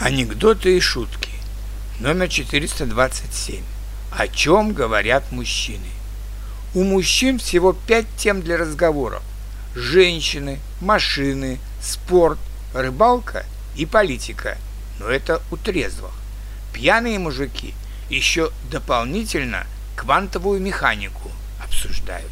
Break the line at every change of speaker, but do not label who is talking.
Анекдоты и шутки. Номер 427. О чем говорят мужчины? У мужчин всего пять тем для разговоров. Женщины, машины, спорт, рыбалка и политика. Но это у трезвых. Пьяные мужики еще дополнительно квантовую механику обсуждают.